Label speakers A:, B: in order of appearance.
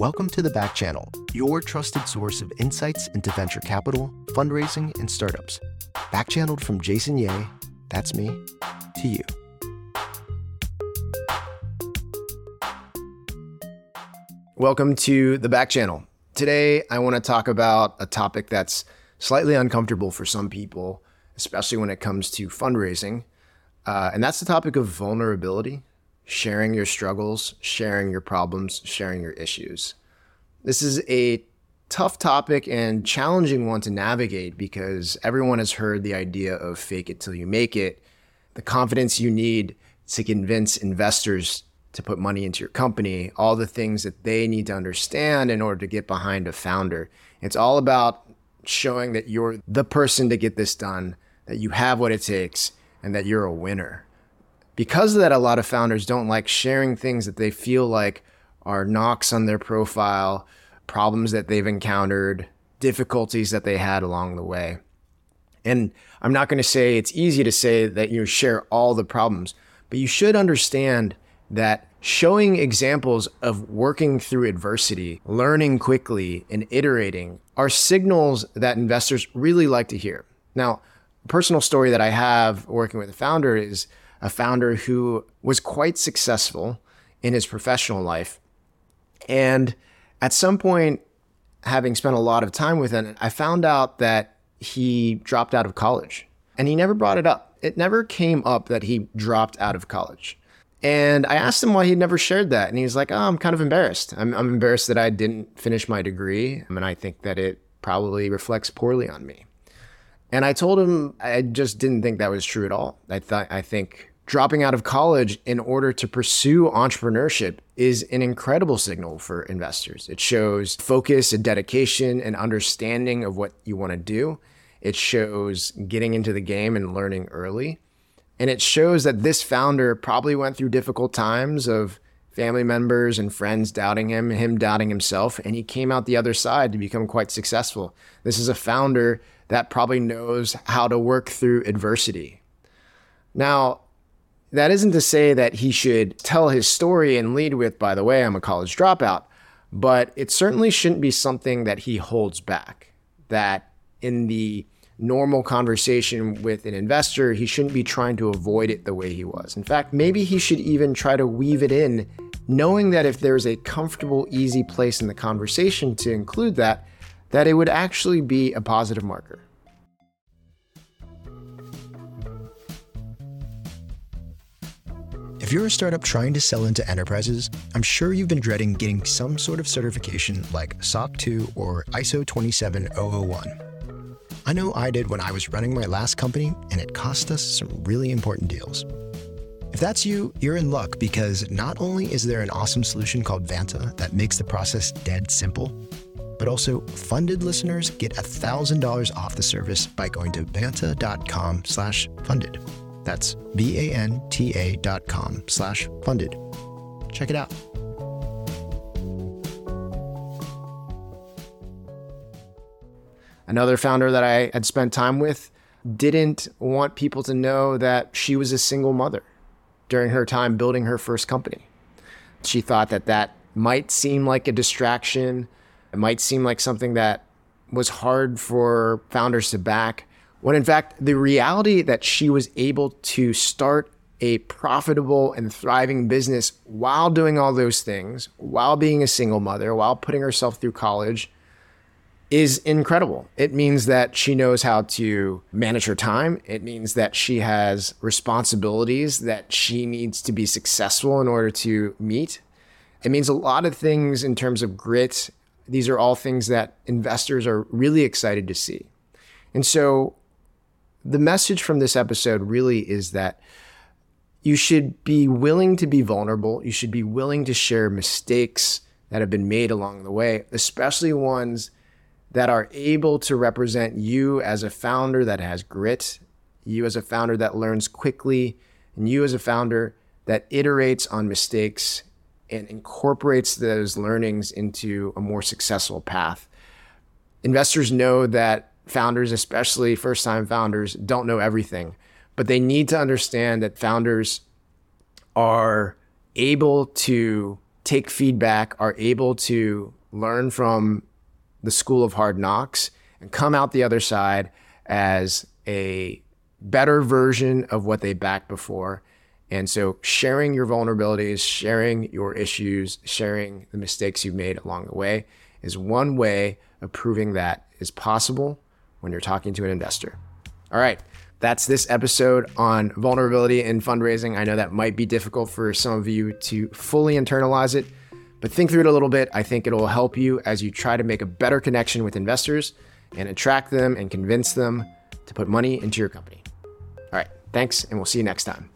A: Welcome to the Back Channel, your trusted source of insights into venture capital, fundraising, and startups. Back channeled from Jason Yeh, that's me, to you. Welcome to the Back Channel. Today, I want to talk about a topic that's slightly uncomfortable for some people, especially when it comes to fundraising. Uh, and that's the topic of vulnerability sharing your struggles, sharing your problems, sharing your issues. This is a tough topic and challenging one to navigate because everyone has heard the idea of fake it till you make it, the confidence you need to convince investors to put money into your company, all the things that they need to understand in order to get behind a founder. It's all about showing that you're the person to get this done, that you have what it takes, and that you're a winner because of that, a lot of founders don't like sharing things that they feel like are knocks on their profile, problems that they've encountered, difficulties that they had along the way. And I'm not going to say it's easy to say that you share all the problems, but you should understand that showing examples of working through adversity, learning quickly, and iterating are signals that investors really like to hear. Now, a personal story that I have working with a founder is a founder who was quite successful in his professional life. And at some point, having spent a lot of time with him, I found out that he dropped out of college and he never brought it up. It never came up that he dropped out of college. And I asked him why he'd never shared that. And he was like, Oh, I'm kind of embarrassed. I'm, I'm embarrassed that I didn't finish my degree. Mean, I think that it probably reflects poorly on me. And I told him I just didn't think that was true at all. I thought I think dropping out of college in order to pursue entrepreneurship is an incredible signal for investors. It shows focus and dedication and understanding of what you want to do. It shows getting into the game and learning early. And it shows that this founder probably went through difficult times of family members and friends doubting him, him doubting himself, and he came out the other side to become quite successful. This is a founder that probably knows how to work through adversity. Now, that isn't to say that he should tell his story and lead with, by the way, I'm a college dropout, but it certainly shouldn't be something that he holds back. That in the normal conversation with an investor, he shouldn't be trying to avoid it the way he was. In fact, maybe he should even try to weave it in, knowing that if there's a comfortable, easy place in the conversation to include that, that it would actually be a positive marker. If you're a startup trying to sell into enterprises, I'm sure you've been dreading getting some sort of certification like SOC 2 or ISO 27001. I know I did when I was running my last company, and it cost us some really important deals. If that's you, you're in luck because not only is there an awesome solution called Vanta that makes the process dead simple, but also funded listeners get $1,000 off the service by going to vanta.com slash funded. That's V-A-N-T-A dot com slash funded. Check it out. Another founder that I had spent time with didn't want people to know that she was a single mother during her time building her first company. She thought that that might seem like a distraction. It might seem like something that was hard for founders to back when in fact, the reality that she was able to start a profitable and thriving business while doing all those things, while being a single mother, while putting herself through college is incredible. It means that she knows how to manage her time. It means that she has responsibilities that she needs to be successful in order to meet. It means a lot of things in terms of grit. These are all things that investors are really excited to see. And so the message from this episode really is that you should be willing to be vulnerable. You should be willing to share mistakes that have been made along the way, especially ones that are able to represent you as a founder that has grit, you as a founder that learns quickly, and you as a founder that iterates on mistakes and incorporates those learnings into a more successful path. Investors know that founders, especially first time founders, don't know everything, but they need to understand that founders are able to take feedback, are able to learn from the school of hard knocks and come out the other side as a better version of what they backed before. And so sharing your vulnerabilities, sharing your issues, sharing the mistakes you've made along the way is one way of proving that is possible when you're talking to an investor. All right. That's this episode on vulnerability and fundraising. I know that might be difficult for some of you to fully internalize it, but think through it a little bit. I think it'll help you as you try to make a better connection with investors and attract them and convince them to put money into your company. All right. Thanks, and we'll see you next time.